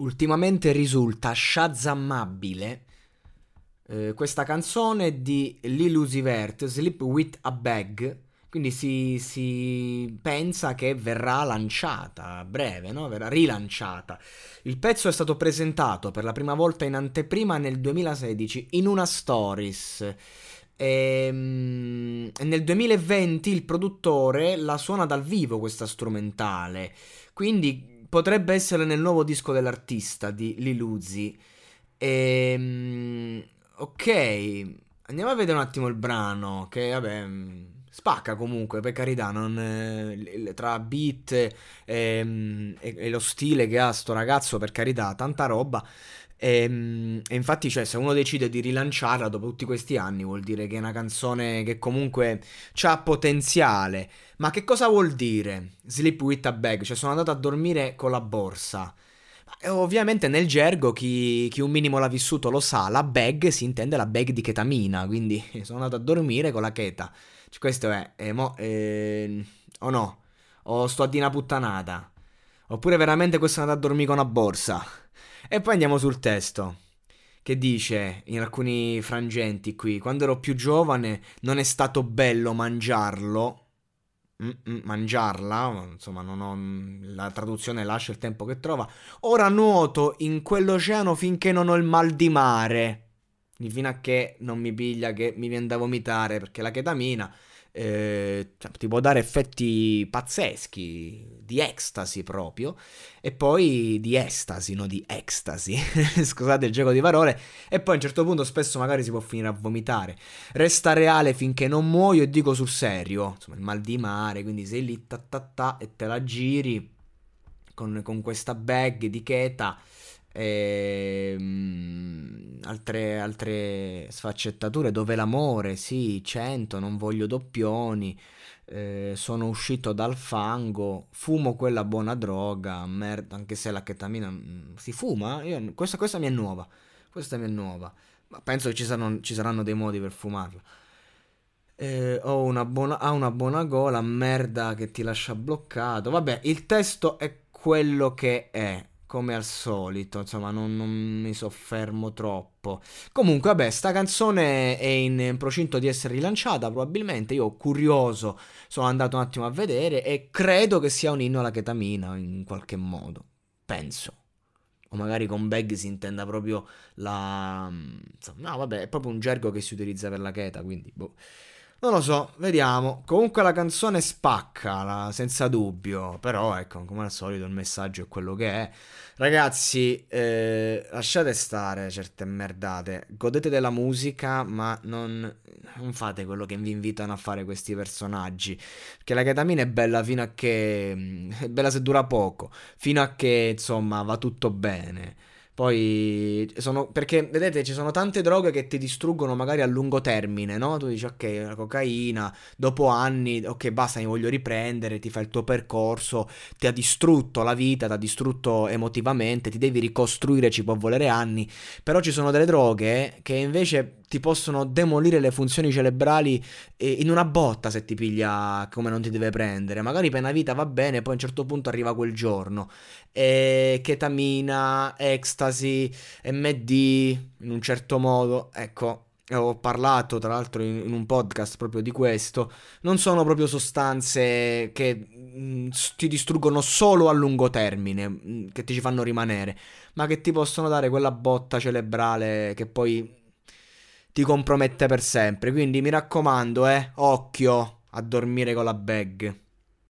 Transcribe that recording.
ultimamente risulta sciazammabile eh, questa canzone di Lil Sleep With A Bag, quindi si, si, pensa che verrà lanciata a breve, no? verrà rilanciata. Il pezzo è stato presentato per la prima volta in anteprima nel 2016 in una stories. E, ehm, nel 2020 il produttore la suona dal vivo questa strumentale, quindi potrebbe essere nel nuovo disco dell'artista di Liluzzi. Ehm, ok, andiamo a vedere un attimo il brano, che vabbè spacca comunque, per carità, non, eh, tra beat e, ehm, e, e, lo stile che ha sto ragazzo, per carità, tanta roba. E, ehm, e, infatti, cioè, se uno decide di rilanciarla dopo tutti questi anni, vuol dire che è una canzone che comunque ha potenziale. Ma che cosa vuol dire? Sleep with a bag, cioè sono andato a dormire con la borsa. Ovviamente nel gergo chi, chi, un minimo l'ha vissuto lo sa, la bag si intende la bag di ketamina, quindi sono andato a dormire con la cheta. Cioè, questo è, eh, mo, eh, o no? O sto a di una puttanata? Oppure veramente questo è andato a dormire con una borsa? E poi andiamo sul testo. Che dice in alcuni frangenti qui: Quando ero più giovane non è stato bello mangiarlo. Mm-mm, mangiarla, insomma, ho la traduzione lascia il tempo che trova. Ora nuoto in quell'oceano finché non ho il mal di mare fino a che non mi piglia che mi viene da vomitare perché la ketamina eh, cioè, ti può dare effetti pazzeschi di ecstasy proprio e poi di estasi, no di ecstasy scusate il gioco di parole e poi a un certo punto spesso magari si può finire a vomitare. Resta reale finché non muoio e dico sul serio insomma il mal di mare quindi sei lì ta, ta, ta, e te la giri con, con questa bag di cheta e, ehm, altre, altre sfaccettature dove l'amore, sì, 100, non voglio doppioni, eh, sono uscito dal fango, fumo quella buona droga, merda, anche se la chetamina mm, si fuma, io, questa, questa mi è nuova, questa mi è nuova, ma penso che ci saranno, ci saranno dei modi per fumarla. Eh, ho una buona, ha una buona gola, merda che ti lascia bloccato. Vabbè, il testo è quello che è come al solito, insomma, non, non, mi soffermo troppo. Comunque, vabbè, sta canzone è in procinto di essere rilanciata, probabilmente. Io, curioso, sono andato un attimo a vedere e credo che sia un inno alla ketamina in qualche modo. Penso. O magari con bag si intenda proprio la. No, vabbè, è proprio un gergo che si utilizza per la cheta, quindi. Boh. Non lo so, vediamo. Comunque la canzone spacca, la, senza dubbio. Però, ecco, come al solito il messaggio è quello che è. Ragazzi, eh, lasciate stare certe merdate. Godete della musica, ma non, non, fate quello che vi invitano a fare questi personaggi. Perché la ketamina è bella fino a che... È bella se dura poco. Fino a che, insomma, va tutto bene. Poi sono perché vedete ci sono tante droghe che ti distruggono magari a lungo termine, no? Tu dici ok, la cocaina, dopo anni, ok, basta, mi voglio riprendere, ti fai il tuo percorso, ti ha distrutto la vita, ti ha distrutto emotivamente, ti devi ricostruire, ci può volere anni, però ci sono delle droghe che invece ti possono demolire le funzioni cerebrali in una botta se ti piglia come non ti deve prendere. Magari per una vita va bene, poi a un certo punto arriva quel giorno. E ketamina, ecstasy, MD, in un certo modo. Ecco, ho parlato tra l'altro in, un podcast proprio di questo, non sono proprio sostanze che mm, ti distruggono solo a lungo termine, mm, che ti ci fanno rimanere, ma che ti possono dare quella botta cerebrale che poi ti compromette per sempre. Quindi mi raccomando, eh, occhio a dormire con la bag.